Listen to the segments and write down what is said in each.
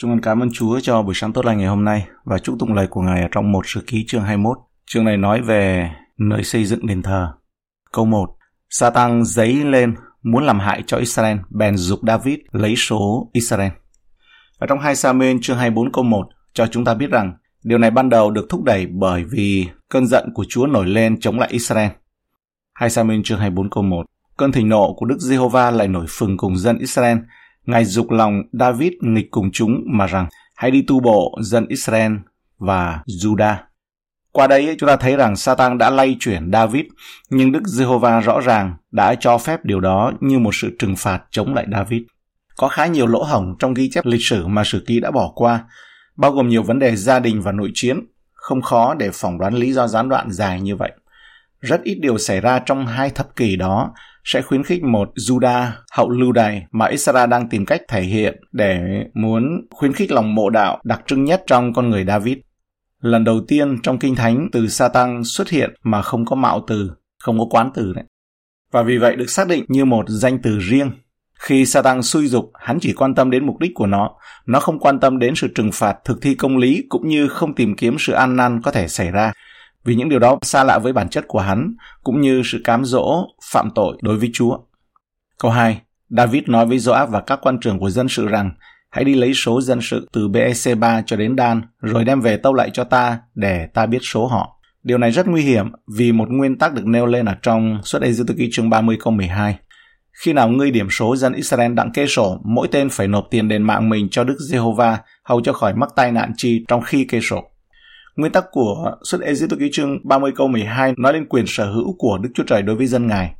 Chúng con cảm ơn Chúa cho buổi sáng tốt lành ngày hôm nay và chúc tụng lời của Ngài ở trong một sự ký chương 21. Chương này nói về nơi xây dựng đền thờ. Câu 1. Satan giấy lên muốn làm hại cho Israel, bèn dục David lấy số Israel. Ở trong 2 Samuel chương 24 câu 1 cho chúng ta biết rằng điều này ban đầu được thúc đẩy bởi vì cơn giận của Chúa nổi lên chống lại Israel. 2 Samuel chương 24 câu 1 Cơn thịnh nộ của Đức Giê-hô-va lại nổi phừng cùng dân Israel. Ngài dục lòng David nghịch cùng chúng mà rằng hãy đi tu bộ dân Israel và Judah. Qua đây chúng ta thấy rằng Satan đã lay chuyển David, nhưng Đức Giê-hô-va rõ ràng đã cho phép điều đó như một sự trừng phạt chống lại David. Có khá nhiều lỗ hổng trong ghi chép lịch sử mà sử ký đã bỏ qua, bao gồm nhiều vấn đề gia đình và nội chiến, không khó để phỏng đoán lý do gián đoạn dài như vậy. Rất ít điều xảy ra trong hai thập kỷ đó sẽ khuyến khích một Judah hậu lưu đày mà Israel đang tìm cách thể hiện để muốn khuyến khích lòng mộ đạo đặc trưng nhất trong con người David. Lần đầu tiên trong Kinh Thánh từ Satan xuất hiện mà không có mạo từ, không có quán từ đấy. Và vì vậy được xác định như một danh từ riêng. Khi Satan suy dục, hắn chỉ quan tâm đến mục đích của nó. Nó không quan tâm đến sự trừng phạt thực thi công lý cũng như không tìm kiếm sự an năn có thể xảy ra vì những điều đó xa lạ với bản chất của hắn, cũng như sự cám dỗ, phạm tội đối với Chúa. Câu 2. David nói với Joab và các quan trưởng của dân sự rằng, hãy đi lấy số dân sự từ BEC3 cho đến Dan, rồi đem về tâu lại cho ta để ta biết số họ. Điều này rất nguy hiểm vì một nguyên tắc được nêu lên ở trong suất Ê Ký chương 30 câu 12. Khi nào ngươi điểm số dân Israel đặng kê sổ, mỗi tên phải nộp tiền đền mạng mình cho Đức Giê-hô-va, hầu cho khỏi mắc tai nạn chi trong khi kê sổ. Nguyên tắc của xuất Ê-díp ký chương 30 câu 12 nói lên quyền sở hữu của Đức Chúa Trời đối với dân Ngài.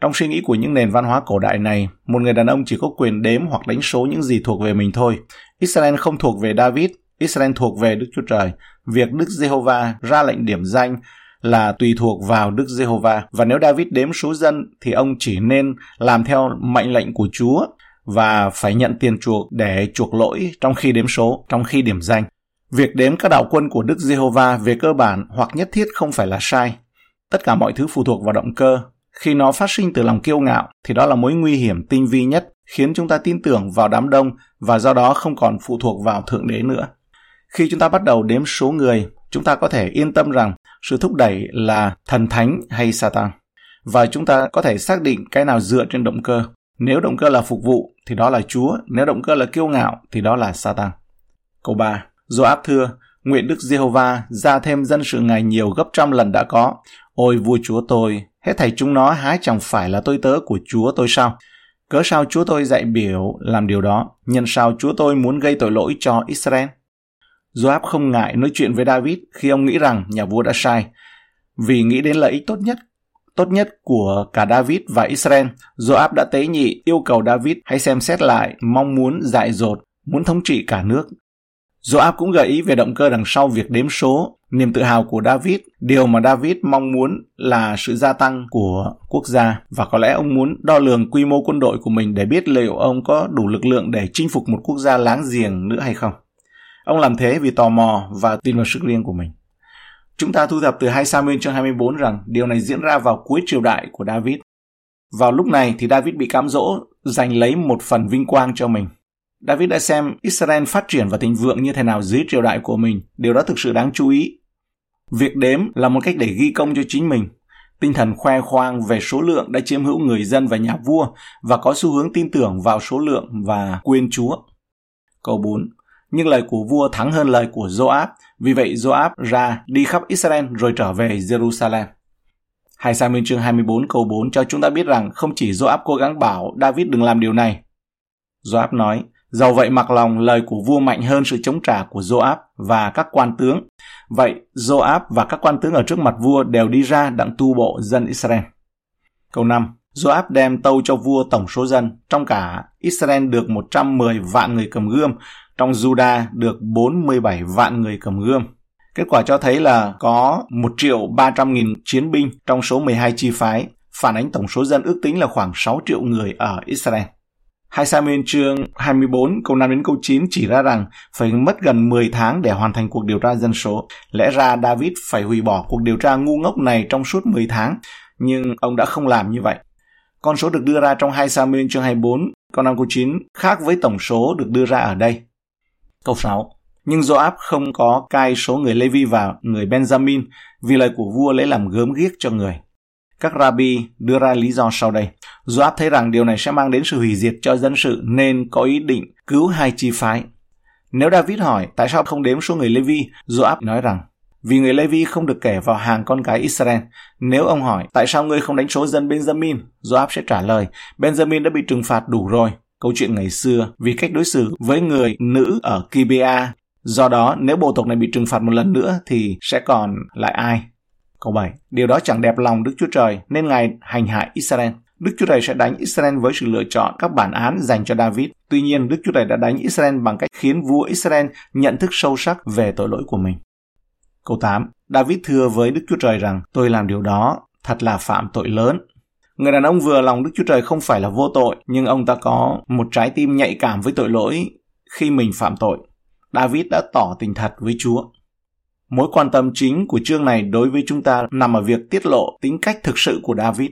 Trong suy nghĩ của những nền văn hóa cổ đại này, một người đàn ông chỉ có quyền đếm hoặc đánh số những gì thuộc về mình thôi. Israel không thuộc về David, Israel thuộc về Đức Chúa Trời. Việc Đức Giê-hô-va ra lệnh điểm danh là tùy thuộc vào Đức Giê-hô-va và nếu David đếm số dân thì ông chỉ nên làm theo mệnh lệnh của Chúa và phải nhận tiền chuộc để chuộc lỗi trong khi đếm số, trong khi điểm danh. Việc đếm các đạo quân của Đức Giê-hô-va về cơ bản hoặc nhất thiết không phải là sai. Tất cả mọi thứ phụ thuộc vào động cơ. Khi nó phát sinh từ lòng kiêu ngạo thì đó là mối nguy hiểm tinh vi nhất, khiến chúng ta tin tưởng vào đám đông và do đó không còn phụ thuộc vào Thượng Đế nữa. Khi chúng ta bắt đầu đếm số người, chúng ta có thể yên tâm rằng sự thúc đẩy là thần thánh hay Satan. Và chúng ta có thể xác định cái nào dựa trên động cơ. Nếu động cơ là phục vụ thì đó là Chúa, nếu động cơ là kiêu ngạo thì đó là Satan. Câu 3. Joab thưa, nguyện Đức Giê-hô-va ra thêm dân sự ngài nhiều gấp trăm lần đã có. Ôi vua chúa tôi, hết thảy chúng nó hái chẳng phải là tôi tớ của chúa tôi sao? Cớ sao chúa tôi dạy biểu làm điều đó, nhân sao chúa tôi muốn gây tội lỗi cho Israel? Joab không ngại nói chuyện với David khi ông nghĩ rằng nhà vua đã sai, vì nghĩ đến lợi ích tốt nhất tốt nhất của cả David và Israel, Joab đã tế nhị yêu cầu David hãy xem xét lại mong muốn dại dột, muốn thống trị cả nước Joab cũng gợi ý về động cơ đằng sau việc đếm số, niềm tự hào của David, điều mà David mong muốn là sự gia tăng của quốc gia và có lẽ ông muốn đo lường quy mô quân đội của mình để biết liệu ông có đủ lực lượng để chinh phục một quốc gia láng giềng nữa hay không. Ông làm thế vì tò mò và tin vào sức riêng của mình. Chúng ta thu thập từ 2 Samuel chương 24 rằng điều này diễn ra vào cuối triều đại của David. Vào lúc này thì David bị cám dỗ giành lấy một phần vinh quang cho mình. David đã xem Israel phát triển và thịnh vượng như thế nào dưới triều đại của mình. Điều đó thực sự đáng chú ý. Việc đếm là một cách để ghi công cho chính mình. Tinh thần khoe khoang về số lượng đã chiếm hữu người dân và nhà vua và có xu hướng tin tưởng vào số lượng và quên Chúa. Câu 4. Nhưng lời của vua thắng hơn lời của Joab, vì vậy Joab ra đi khắp Israel rồi trở về Jerusalem. Hai Samuel chương 24 câu 4 cho chúng ta biết rằng không chỉ Joab cố gắng bảo David đừng làm điều này. Joab nói, Dầu vậy mặc lòng lời của vua mạnh hơn sự chống trả của Joab và các quan tướng. Vậy Joab và các quan tướng ở trước mặt vua đều đi ra đặng tu bộ dân Israel. Câu 5. Joab đem tâu cho vua tổng số dân. Trong cả Israel được 110 vạn người cầm gươm, trong Juda được 47 vạn người cầm gươm. Kết quả cho thấy là có 1 triệu 300 nghìn chiến binh trong số 12 chi phái, phản ánh tổng số dân ước tính là khoảng 6 triệu người ở Israel. Hai Samuel chương 24 câu 5 đến câu 9 chỉ ra rằng phải mất gần 10 tháng để hoàn thành cuộc điều tra dân số. Lẽ ra David phải hủy bỏ cuộc điều tra ngu ngốc này trong suốt 10 tháng, nhưng ông đã không làm như vậy. Con số được đưa ra trong 2 Samuel chương 24 câu 5 câu 9 khác với tổng số được đưa ra ở đây. Câu 6. Nhưng Joab không có cai số người Levi và người Benjamin vì lời của vua lấy làm gớm ghiếc cho người. Các rabbi đưa ra lý do sau đây. Joab thấy rằng điều này sẽ mang đến sự hủy diệt cho dân sự nên có ý định cứu hai chi phái. Nếu David hỏi tại sao không đếm số người Levi, Joab nói rằng vì người Levi không được kể vào hàng con cái Israel. Nếu ông hỏi tại sao ngươi không đánh số dân Benjamin, Joab sẽ trả lời Benjamin đã bị trừng phạt đủ rồi. Câu chuyện ngày xưa vì cách đối xử với người nữ ở Kibea. Do đó, nếu bộ tộc này bị trừng phạt một lần nữa thì sẽ còn lại ai? Câu 7. Điều đó chẳng đẹp lòng Đức Chúa Trời nên Ngài hành hại Israel. Đức Chúa Trời sẽ đánh Israel với sự lựa chọn các bản án dành cho David. Tuy nhiên, Đức Chúa Trời đã đánh Israel bằng cách khiến vua Israel nhận thức sâu sắc về tội lỗi của mình. Câu 8. David thưa với Đức Chúa Trời rằng, tôi làm điều đó, thật là phạm tội lớn. Người đàn ông vừa lòng Đức Chúa Trời không phải là vô tội, nhưng ông ta có một trái tim nhạy cảm với tội lỗi khi mình phạm tội. David đã tỏ tình thật với Chúa. Mối quan tâm chính của chương này đối với chúng ta nằm ở việc tiết lộ tính cách thực sự của David.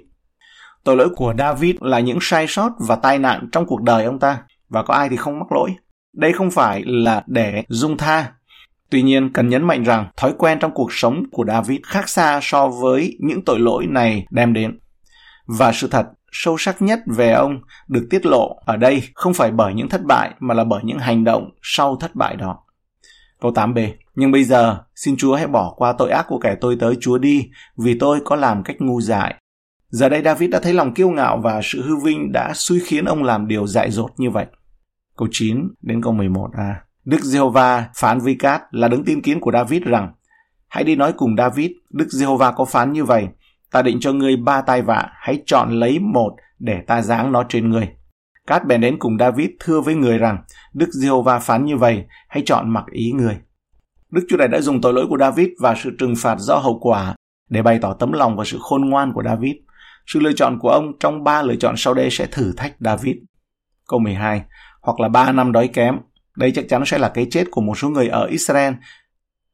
Tội lỗi của David là những sai sót và tai nạn trong cuộc đời ông ta, và có ai thì không mắc lỗi. Đây không phải là để dung tha Tuy nhiên, cần nhấn mạnh rằng thói quen trong cuộc sống của David khác xa so với những tội lỗi này đem đến. Và sự thật sâu sắc nhất về ông được tiết lộ ở đây không phải bởi những thất bại mà là bởi những hành động sau thất bại đó. Câu 8b Nhưng bây giờ, xin Chúa hãy bỏ qua tội ác của kẻ tôi tới Chúa đi, vì tôi có làm cách ngu dại. Giờ đây David đã thấy lòng kiêu ngạo và sự hư vinh đã suy khiến ông làm điều dại dột như vậy. Câu 9 đến câu 11a. Đức Giê-hô-va phán với Cát là đứng tin kiến của David rằng Hãy đi nói cùng David, Đức Giê-hô-va có phán như vậy. Ta định cho ngươi ba tai vạ, hãy chọn lấy một để ta giáng nó trên ngươi. Cát bèn đến cùng David thưa với người rằng, Đức Giê-hô-va phán như vậy, hãy chọn mặc ý người. Đức Chúa Trời đã dùng tội lỗi của David và sự trừng phạt do hậu quả để bày tỏ tấm lòng và sự khôn ngoan của David. Sự lựa chọn của ông trong ba lựa chọn sau đây sẽ thử thách David. Câu 12. Hoặc là ba năm đói kém, đây chắc chắn sẽ là cái chết của một số người ở Israel,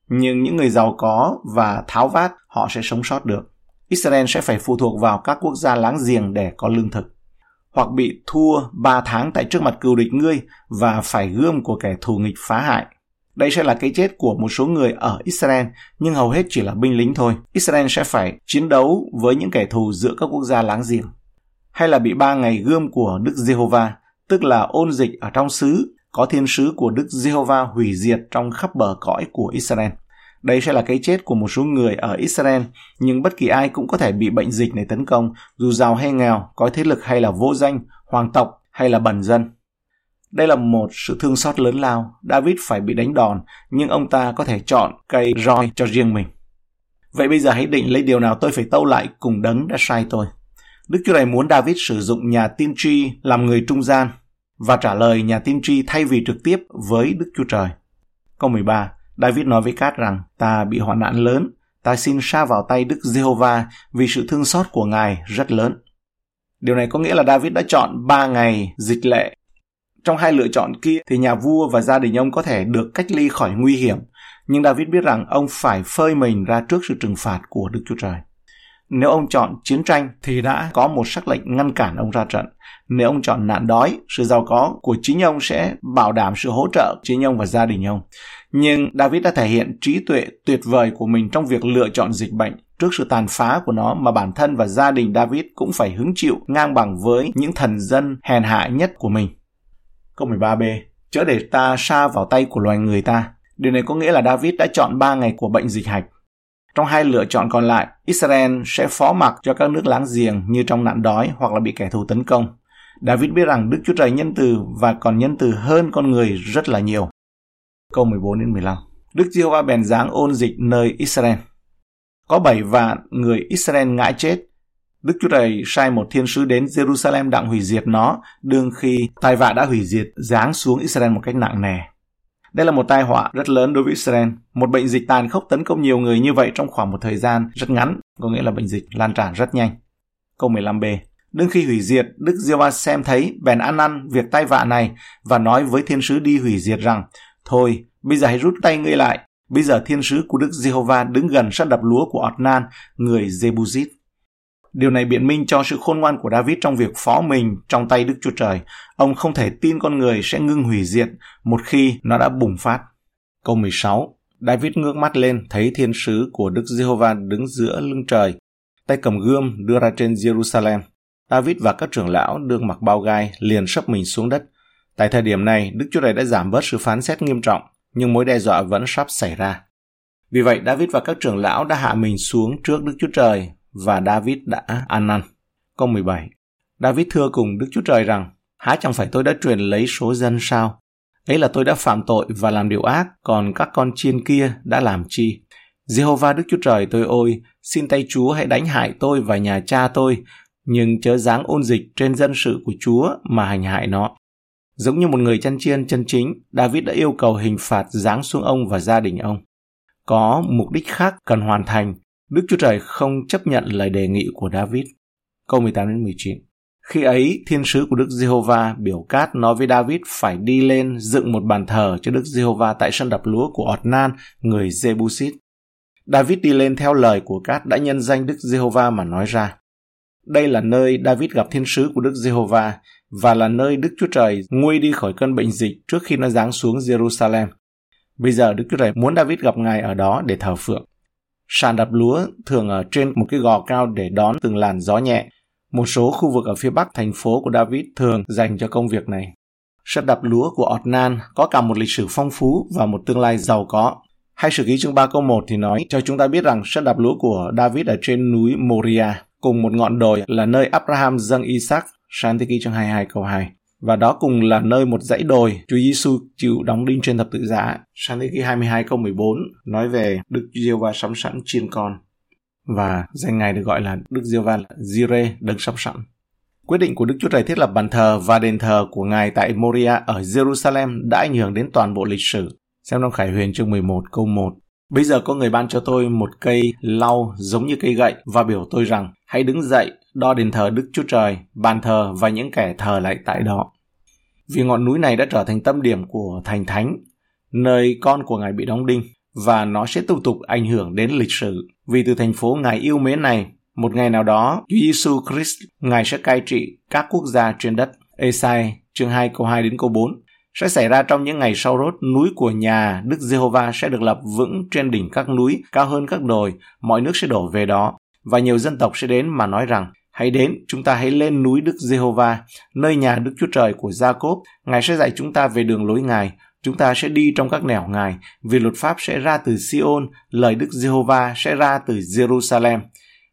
nhưng những người giàu có và tháo vát họ sẽ sống sót được. Israel sẽ phải phụ thuộc vào các quốc gia láng giềng để có lương thực, hoặc bị thua 3 tháng tại trước mặt cừu địch ngươi và phải gươm của kẻ thù nghịch phá hại. Đây sẽ là cái chết của một số người ở Israel, nhưng hầu hết chỉ là binh lính thôi. Israel sẽ phải chiến đấu với những kẻ thù giữa các quốc gia láng giềng. Hay là bị ba ngày gươm của Đức Giê-hô-va, tức là ôn dịch ở trong xứ có thiên sứ của Đức Giê-hô-va hủy diệt trong khắp bờ cõi của Israel. Đây sẽ là cái chết của một số người ở Israel, nhưng bất kỳ ai cũng có thể bị bệnh dịch này tấn công, dù giàu hay nghèo, có thế lực hay là vô danh, hoàng tộc hay là bần dân. Đây là một sự thương xót lớn lao. David phải bị đánh đòn, nhưng ông ta có thể chọn cây roi cho riêng mình. Vậy bây giờ hãy định lấy điều nào tôi phải tâu lại cùng đấng đã sai tôi. Đức Chúa Trời muốn David sử dụng nhà tiên tri làm người trung gian và trả lời nhà tiên tri thay vì trực tiếp với Đức Chúa Trời. Câu 13, David nói với Cát rằng, ta bị hoạn nạn lớn, ta xin sa vào tay Đức Giê-hô-va vì sự thương xót của Ngài rất lớn. Điều này có nghĩa là David đã chọn 3 ngày dịch lệ. Trong hai lựa chọn kia thì nhà vua và gia đình ông có thể được cách ly khỏi nguy hiểm, nhưng David biết rằng ông phải phơi mình ra trước sự trừng phạt của Đức Chúa Trời. Nếu ông chọn chiến tranh thì đã có một sắc lệnh ngăn cản ông ra trận. Nếu ông chọn nạn đói, sự giàu có của chính ông sẽ bảo đảm sự hỗ trợ chính ông và gia đình ông. Nhưng David đã thể hiện trí tuệ tuyệt vời của mình trong việc lựa chọn dịch bệnh trước sự tàn phá của nó mà bản thân và gia đình David cũng phải hứng chịu ngang bằng với những thần dân hèn hạ nhất của mình. Câu 13b Chớ để ta xa vào tay của loài người ta. Điều này có nghĩa là David đã chọn 3 ngày của bệnh dịch hạch trong hai lựa chọn còn lại, Israel sẽ phó mặc cho các nước láng giềng như trong nạn đói hoặc là bị kẻ thù tấn công. David biết rằng Đức Chúa Trời nhân từ và còn nhân từ hơn con người rất là nhiều. Câu 14 đến 15. Đức Giê-hô-va bèn giáng ôn dịch nơi Israel. Có bảy vạn người Israel ngã chết. Đức Chúa Trời sai một thiên sứ đến Jerusalem đặng hủy diệt nó, đương khi tai vạ đã hủy diệt giáng xuống Israel một cách nặng nề. Đây là một tai họa rất lớn đối với Israel. Một bệnh dịch tàn khốc tấn công nhiều người như vậy trong khoảng một thời gian rất ngắn, có nghĩa là bệnh dịch lan tràn rất nhanh. Câu 15b Đương khi hủy diệt, Đức giê va xem thấy, bèn ăn năn việc tai vạ này và nói với thiên sứ đi hủy diệt rằng, Thôi, bây giờ hãy rút tay ngươi lại. Bây giờ thiên sứ của Đức Giê-hô-va đứng gần sát đập lúa của Otnan, người Jebuzit. Điều này biện minh cho sự khôn ngoan của David trong việc phó mình trong tay Đức Chúa Trời. Ông không thể tin con người sẽ ngưng hủy diệt một khi nó đã bùng phát. Câu 16 David ngước mắt lên, thấy thiên sứ của Đức Giê-hô-va đứng giữa lưng trời, tay cầm gươm đưa ra trên Jerusalem. David và các trưởng lão đương mặc bao gai liền sấp mình xuống đất. Tại thời điểm này, Đức Chúa Trời đã giảm bớt sự phán xét nghiêm trọng, nhưng mối đe dọa vẫn sắp xảy ra. Vì vậy, David và các trưởng lão đã hạ mình xuống trước Đức Chúa Trời và David đã ăn năn. Câu 17 David thưa cùng Đức Chúa Trời rằng, há chẳng phải tôi đã truyền lấy số dân sao? Ấy là tôi đã phạm tội và làm điều ác, còn các con chiên kia đã làm chi? Jehovah Đức Chúa Trời tôi ôi, xin tay Chúa hãy đánh hại tôi và nhà cha tôi, nhưng chớ dáng ôn dịch trên dân sự của Chúa mà hành hại nó. Giống như một người chăn chiên chân chính, David đã yêu cầu hình phạt giáng xuống ông và gia đình ông. Có mục đích khác cần hoàn thành, Đức Chúa Trời không chấp nhận lời đề nghị của David. Câu 18 đến 19 khi ấy, thiên sứ của Đức Giê-hô-va biểu cát nói với David phải đi lên dựng một bàn thờ cho Đức Giê-hô-va tại sân đập lúa của Ornan, người Jebusit. David đi lên theo lời của cát đã nhân danh Đức Giê-hô-va mà nói ra. Đây là nơi David gặp thiên sứ của Đức Giê-hô-va và là nơi Đức Chúa Trời nguôi đi khỏi cơn bệnh dịch trước khi nó giáng xuống Jerusalem. Bây giờ Đức Chúa Trời muốn David gặp Ngài ở đó để thờ phượng. Sàn đập lúa thường ở trên một cái gò cao để đón từng làn gió nhẹ một số khu vực ở phía bắc thành phố của David thường dành cho công việc này. Sân đập lúa của Otnan có cả một lịch sử phong phú và một tương lai giàu có. Hai sử ký chương 3 câu 1 thì nói cho chúng ta biết rằng sân đập lúa của David ở trên núi Moria, cùng một ngọn đồi là nơi Abraham dâng Isaac, sáng thế ký chương 22 câu 2. Và đó cùng là nơi một dãy đồi Chúa Giêsu chịu đóng đinh trên thập tự giá. Sáng thế ký 22 câu 14 nói về Đức Diêu va sắm sẵn chiên con và danh ngài được gọi là Đức Diêu Va là Jireh đấng sắm sẵn. Quyết định của Đức Chúa Trời thiết lập bàn thờ và đền thờ của Ngài tại Moria ở Jerusalem đã ảnh hưởng đến toàn bộ lịch sử. Xem trong Khải Huyền chương 11 câu 1. Bây giờ có người ban cho tôi một cây lau giống như cây gậy và biểu tôi rằng hãy đứng dậy đo đền thờ Đức Chúa Trời, bàn thờ và những kẻ thờ lại tại đó. Vì ngọn núi này đã trở thành tâm điểm của thành thánh, nơi con của Ngài bị đóng đinh và nó sẽ tiếp tục ảnh hưởng đến lịch sử. Vì từ thành phố Ngài yêu mến này, một ngày nào đó, Chúa Giêsu Christ, Ngài sẽ cai trị các quốc gia trên đất. Esai chương 2 câu 2 đến câu 4 sẽ xảy ra trong những ngày sau rốt, núi của nhà Đức Giê-hô-va sẽ được lập vững trên đỉnh các núi, cao hơn các đồi, mọi nước sẽ đổ về đó. Và nhiều dân tộc sẽ đến mà nói rằng, hãy đến, chúng ta hãy lên núi Đức Giê-hô-va, nơi nhà Đức Chúa Trời của Gia-cốp, Ngài sẽ dạy chúng ta về đường lối Ngài, Chúng ta sẽ đi trong các nẻo Ngài, vì luật pháp sẽ ra từ Siôn, lời Đức Giê-hô-va sẽ ra từ Jerusalem.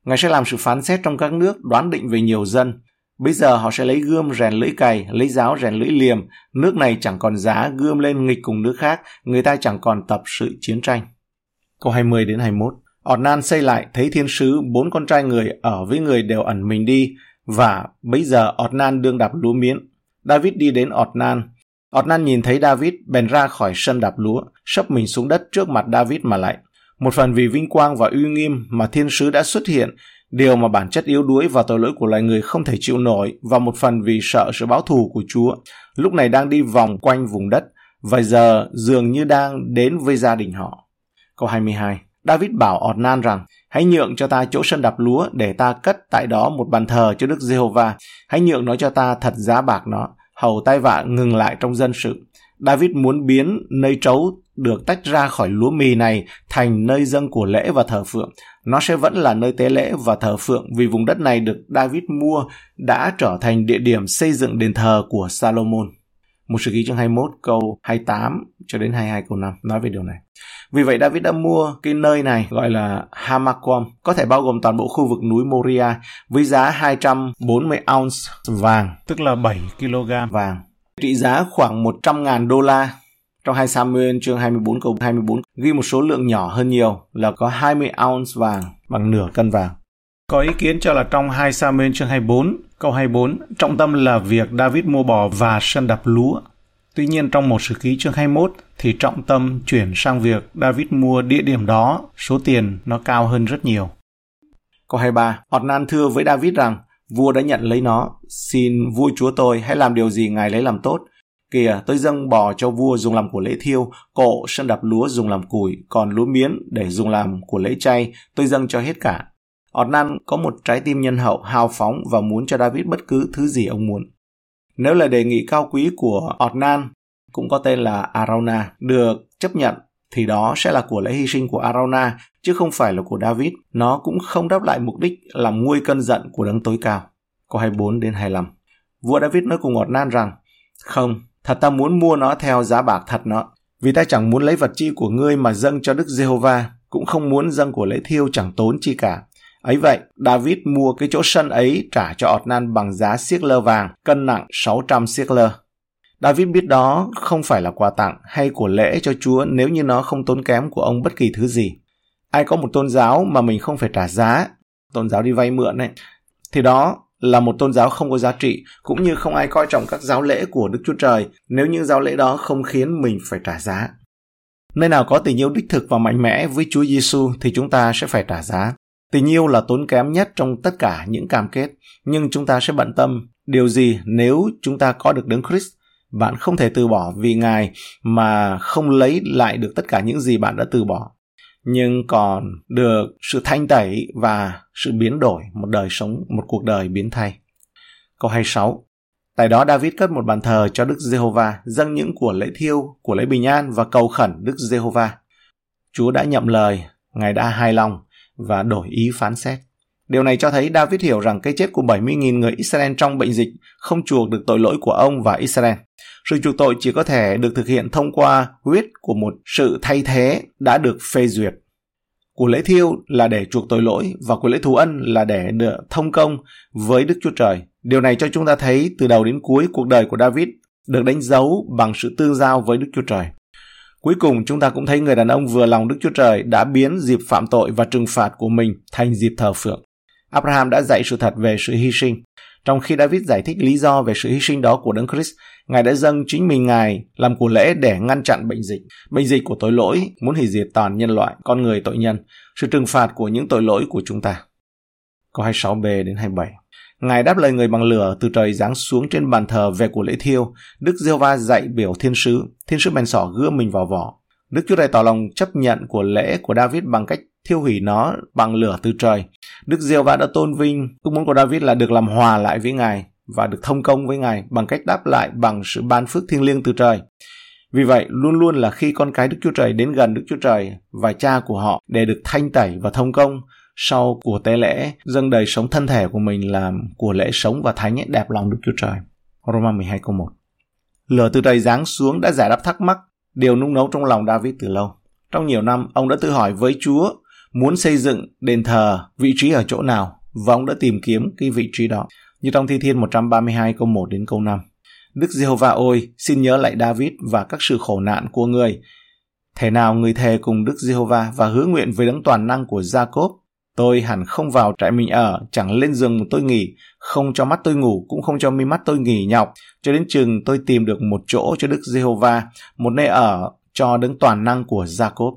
Ngài sẽ làm sự phán xét trong các nước, đoán định về nhiều dân. Bây giờ họ sẽ lấy gươm rèn lưỡi cày, lấy giáo rèn lưỡi liềm. Nước này chẳng còn giá gươm lên nghịch cùng nước khác, người ta chẳng còn tập sự chiến tranh. Câu 20 đến 21 Ornan xây lại thấy thiên sứ bốn con trai người ở với người đều ẩn mình đi và bây giờ Ornan đương đạp lúa miến. David đi đến Ornan, Ornan nhìn thấy David bèn ra khỏi sân đạp lúa, sấp mình xuống đất trước mặt David mà lại. Một phần vì vinh quang và uy nghiêm mà thiên sứ đã xuất hiện, điều mà bản chất yếu đuối và tội lỗi của loài người không thể chịu nổi và một phần vì sợ sự báo thù của Chúa, lúc này đang đi vòng quanh vùng đất và giờ dường như đang đến với gia đình họ. Câu 22 David bảo Ornan rằng, hãy nhượng cho ta chỗ sân đạp lúa để ta cất tại đó một bàn thờ cho Đức Giê-hô-va. Hãy nhượng nó cho ta thật giá bạc nó hầu tai vạ ngừng lại trong dân sự. David muốn biến nơi trấu được tách ra khỏi lúa mì này thành nơi dâng của lễ và thờ phượng. Nó sẽ vẫn là nơi tế lễ và thờ phượng vì vùng đất này được David mua đã trở thành địa điểm xây dựng đền thờ của Salomon. Một sử ký chương 21 câu 28 cho đến 22 câu 5 nói về điều này. Vì vậy David đã mua cái nơi này gọi là Hamakom, có thể bao gồm toàn bộ khu vực núi Moria với giá 240 ounce vàng, tức là 7 kg vàng. Trị giá khoảng 100.000 đô la. Trong 2 Samuel chương 24 câu 24 ghi một số lượng nhỏ hơn nhiều là có 20 ounce vàng bằng nửa cân vàng. Có ý kiến cho là trong 2 Samuel chương 24, câu 24, trọng tâm là việc David mua bò và sân đập lúa. Tuy nhiên trong một sử ký chương 21 thì trọng tâm chuyển sang việc David mua địa điểm đó, số tiền nó cao hơn rất nhiều. Câu 23, Ornan thưa với David rằng, vua đã nhận lấy nó, xin vua chúa tôi hãy làm điều gì ngài lấy làm tốt. Kìa, tôi dâng bò cho vua dùng làm của lễ thiêu, cộ sân đập lúa dùng làm củi, còn lúa miến để dùng làm của lễ chay, tôi dâng cho hết cả. Ornan có một trái tim nhân hậu, hào phóng và muốn cho David bất cứ thứ gì ông muốn. Nếu là đề nghị cao quý của Ornan, cũng có tên là Arauna, được chấp nhận, thì đó sẽ là của lễ hy sinh của Arauna, chứ không phải là của David. Nó cũng không đáp lại mục đích làm nguôi cơn giận của đấng tối cao. Câu 24 đến 25. Vua David nói cùng Ornan rằng, Không, thật ta muốn mua nó theo giá bạc thật nó, vì ta chẳng muốn lấy vật chi của ngươi mà dâng cho Đức Giê-hô-va, cũng không muốn dâng của lễ thiêu chẳng tốn chi cả. Ấy vậy, David mua cái chỗ sân ấy trả cho Ornan bằng giá siếc lơ vàng, cân nặng 600 siếc lơ. David biết đó không phải là quà tặng hay của lễ cho Chúa nếu như nó không tốn kém của ông bất kỳ thứ gì. Ai có một tôn giáo mà mình không phải trả giá, tôn giáo đi vay mượn ấy, thì đó là một tôn giáo không có giá trị, cũng như không ai coi trọng các giáo lễ của Đức Chúa Trời nếu như giáo lễ đó không khiến mình phải trả giá. Nơi nào có tình yêu đích thực và mạnh mẽ với Chúa Giêsu thì chúng ta sẽ phải trả giá. Tình yêu là tốn kém nhất trong tất cả những cam kết, nhưng chúng ta sẽ bận tâm điều gì nếu chúng ta có được đấng Christ. Bạn không thể từ bỏ vì Ngài mà không lấy lại được tất cả những gì bạn đã từ bỏ, nhưng còn được sự thanh tẩy và sự biến đổi một đời sống, một cuộc đời biến thay. Câu 26 Tại đó David cất một bàn thờ cho Đức Giê-hô-va, dâng những của lễ thiêu, của lễ bình an và cầu khẩn Đức Giê-hô-va. Chúa đã nhậm lời, Ngài đã hài lòng và đổi ý phán xét. Điều này cho thấy David hiểu rằng cái chết của 70.000 người Israel trong bệnh dịch không chuộc được tội lỗi của ông và Israel. Sự chuộc tội chỉ có thể được thực hiện thông qua huyết của một sự thay thế đã được phê duyệt. Của lễ thiêu là để chuộc tội lỗi và của lễ thù ân là để được thông công với Đức Chúa Trời. Điều này cho chúng ta thấy từ đầu đến cuối cuộc đời của David được đánh dấu bằng sự tương giao với Đức Chúa Trời. Cuối cùng chúng ta cũng thấy người đàn ông vừa lòng Đức Chúa Trời đã biến dịp phạm tội và trừng phạt của mình thành dịp thờ phượng. Abraham đã dạy sự thật về sự hy sinh. Trong khi David giải thích lý do về sự hy sinh đó của Đấng Christ, Ngài đã dâng chính mình Ngài làm của lễ để ngăn chặn bệnh dịch. Bệnh dịch của tội lỗi muốn hủy diệt toàn nhân loại, con người tội nhân, sự trừng phạt của những tội lỗi của chúng ta. Câu 26b đến 27 Ngài đáp lời người bằng lửa từ trời giáng xuống trên bàn thờ về của lễ thiêu. Đức giê va dạy biểu thiên sứ. Thiên sứ bèn sỏ gươm mình vào vỏ. Đức Chúa Trời tỏ lòng chấp nhận của lễ của David bằng cách thiêu hủy nó bằng lửa từ trời. Đức giê va đã tôn vinh ước muốn của David là được làm hòa lại với Ngài và được thông công với Ngài bằng cách đáp lại bằng sự ban phước thiêng liêng từ trời. Vì vậy, luôn luôn là khi con cái Đức Chúa Trời đến gần Đức Chúa Trời và cha của họ để được thanh tẩy và thông công, sau của tế lễ dâng đời sống thân thể của mình làm của lễ sống và thánh ấy, đẹp lòng Đức Chúa Trời. Roma 12 câu 1 Lửa từ trời giáng xuống đã giải đáp thắc mắc, điều nung nấu trong lòng David từ lâu. Trong nhiều năm, ông đã tự hỏi với Chúa muốn xây dựng đền thờ vị trí ở chỗ nào và ông đã tìm kiếm cái vị trí đó. Như trong Thi Thiên 132 câu 1 đến câu 5. Đức Giê-hô-va ôi, xin nhớ lại David và các sự khổ nạn của người. Thể nào người thề cùng Đức Giê-hô-va và hứa nguyện với đấng toàn năng của Gia-cốp Tôi hẳn không vào trại mình ở, chẳng lên giường tôi nghỉ, không cho mắt tôi ngủ, cũng không cho mi mắt tôi nghỉ nhọc, cho đến chừng tôi tìm được một chỗ cho Đức Giê-hô-va, một nơi ở cho đấng toàn năng của Gia-cốp.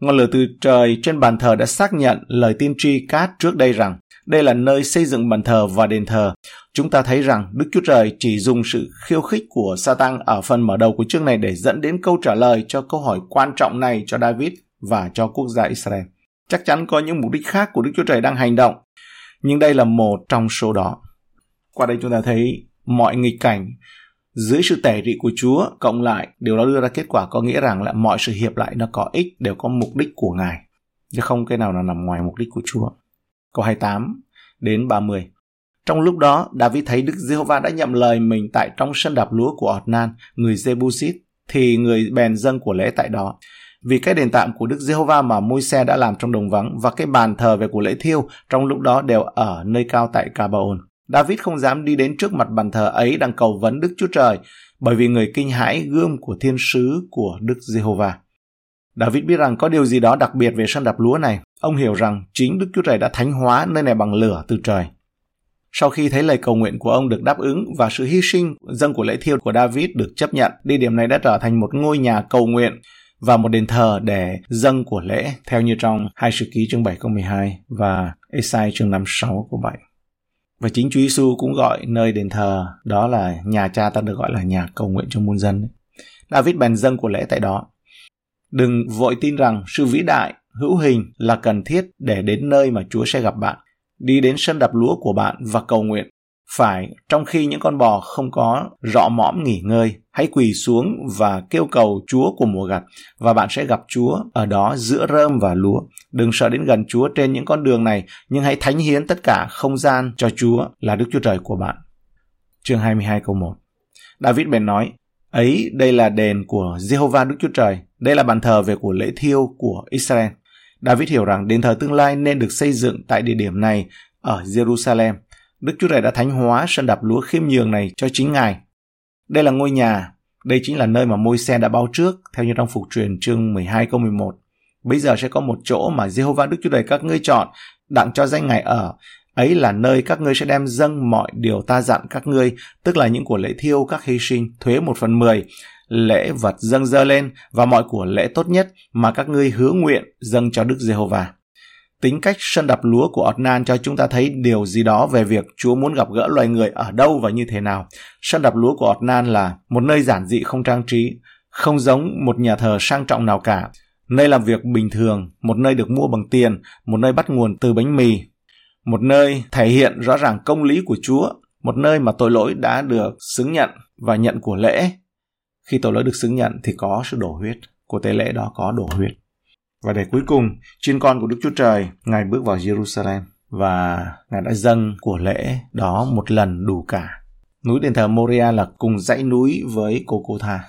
Ngọn lửa từ trời trên bàn thờ đã xác nhận lời tiên tri cát trước đây rằng đây là nơi xây dựng bàn thờ và đền thờ. Chúng ta thấy rằng Đức Chúa Trời chỉ dùng sự khiêu khích của Satan ở phần mở đầu của chương này để dẫn đến câu trả lời cho câu hỏi quan trọng này cho David và cho quốc gia Israel. Chắc chắn có những mục đích khác của Đức Chúa Trời đang hành động, nhưng đây là một trong số đó. Qua đây chúng ta thấy mọi nghịch cảnh dưới sự tể trị của Chúa cộng lại, điều đó đưa ra kết quả có nghĩa rằng là mọi sự hiệp lại nó có ích đều có mục đích của Ngài, chứ không cái nào là nằm ngoài mục đích của Chúa. Câu 28 đến 30 Trong lúc đó, David thấy Đức Giê-hô-va đã nhậm lời mình tại trong sân đạp lúa của Ornan, người Jebusit, thì người bèn dâng của lễ tại đó vì cái đền tạm của Đức Giê-hô-va mà Môi-se đã làm trong đồng vắng và cái bàn thờ về của lễ thiêu trong lúc đó đều ở nơi cao tại Cabaon. David không dám đi đến trước mặt bàn thờ ấy đang cầu vấn Đức Chúa Trời bởi vì người kinh hãi gươm của thiên sứ của Đức Giê-hô-va. David biết rằng có điều gì đó đặc biệt về sân đạp lúa này. Ông hiểu rằng chính Đức Chúa Trời đã thánh hóa nơi này bằng lửa từ trời. Sau khi thấy lời cầu nguyện của ông được đáp ứng và sự hy sinh dâng của lễ thiêu của David được chấp nhận, địa điểm này đã trở thành một ngôi nhà cầu nguyện và một đền thờ để dâng của lễ, theo như trong hai sự ký chương 7 câu 12 và Esai chương 56 câu 7. Và chính Chúa Giêsu cũng gọi nơi đền thờ, đó là nhà cha ta được gọi là nhà cầu nguyện cho muôn dân. David bèn dâng của lễ tại đó. Đừng vội tin rằng sự vĩ đại, hữu hình là cần thiết để đến nơi mà Chúa sẽ gặp bạn. Đi đến sân đập lúa của bạn và cầu nguyện. Phải, trong khi những con bò không có rọ mõm nghỉ ngơi, hãy quỳ xuống và kêu cầu Chúa của mùa gặt và bạn sẽ gặp Chúa ở đó giữa rơm và lúa. Đừng sợ đến gần Chúa trên những con đường này, nhưng hãy thánh hiến tất cả không gian cho Chúa là Đức Chúa Trời của bạn. Chương 22 câu 1 David bèn nói, ấy đây là đền của Jehovah Đức Chúa Trời, đây là bàn thờ về của lễ thiêu của Israel. David hiểu rằng đền thờ tương lai nên được xây dựng tại địa điểm này ở Jerusalem. Đức Chúa Trời đã thánh hóa sân đạp lúa khiêm nhường này cho chính Ngài. Đây là ngôi nhà, đây chính là nơi mà môi xe đã báo trước, theo như trong phục truyền chương 12 câu 11. Bây giờ sẽ có một chỗ mà Jehovah Đức Chúa Trời các ngươi chọn, đặng cho danh Ngài ở, ấy là nơi các ngươi sẽ đem dâng mọi điều ta dặn các ngươi, tức là những của lễ thiêu, các hy sinh, thuế một phần mười, lễ vật dâng dơ lên và mọi của lễ tốt nhất mà các ngươi hứa nguyện dâng cho Đức Giê-hô-va. Tính cách sân đập lúa của Otnan cho chúng ta thấy điều gì đó về việc Chúa muốn gặp gỡ loài người ở đâu và như thế nào. Sân đập lúa của Otnan là một nơi giản dị không trang trí, không giống một nhà thờ sang trọng nào cả. Nơi làm việc bình thường, một nơi được mua bằng tiền, một nơi bắt nguồn từ bánh mì, một nơi thể hiện rõ ràng công lý của Chúa, một nơi mà tội lỗi đã được xứng nhận và nhận của lễ. Khi tội lỗi được xứng nhận thì có sự đổ huyết, của tế lễ đó có đổ huyết. Và để cuối cùng, chiên con của Đức Chúa Trời, Ngài bước vào Jerusalem và Ngài đã dâng của lễ đó một lần đủ cả. Núi đền thờ Moria là cùng dãy núi với Cô Cô Tha.